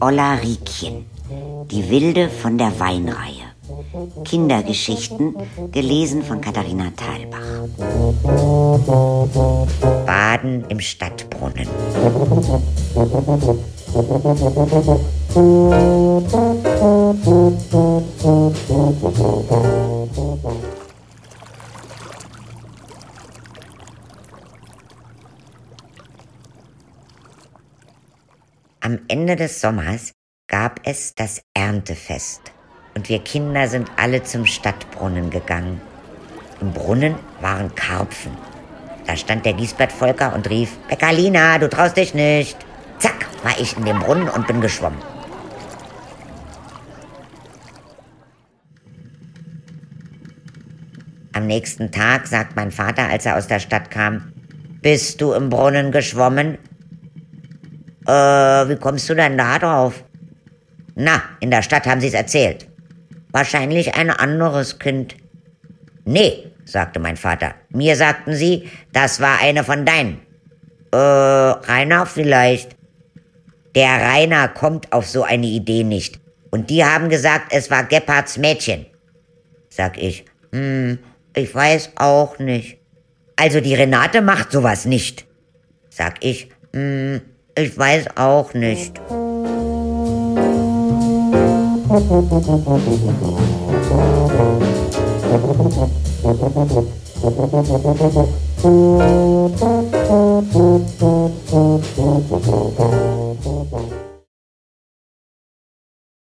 Olla Riekchen, die Wilde von der Weinreihe. Kindergeschichten, gelesen von Katharina Thalbach. Baden im Stadtbrunnen. Am Ende des Sommers gab es das Erntefest und wir Kinder sind alle zum Stadtbrunnen gegangen. Im Brunnen waren Karpfen. Da stand der Giesbert Volker und rief, Beckalina, du traust dich nicht. Zack, war ich in dem Brunnen und bin geschwommen. Am nächsten Tag sagt mein Vater, als er aus der Stadt kam, bist du im Brunnen geschwommen? Äh, wie kommst du denn da drauf? Na, in der Stadt haben sie es erzählt. Wahrscheinlich ein anderes Kind. Nee, sagte mein Vater. Mir sagten sie, das war eine von deinen. Äh, Rainer vielleicht. Der Rainer kommt auf so eine Idee nicht. Und die haben gesagt, es war Gebhards Mädchen. Sag ich, hm, ich weiß auch nicht. Also die Renate macht sowas nicht. Sag ich, hm, ich weiß auch nicht.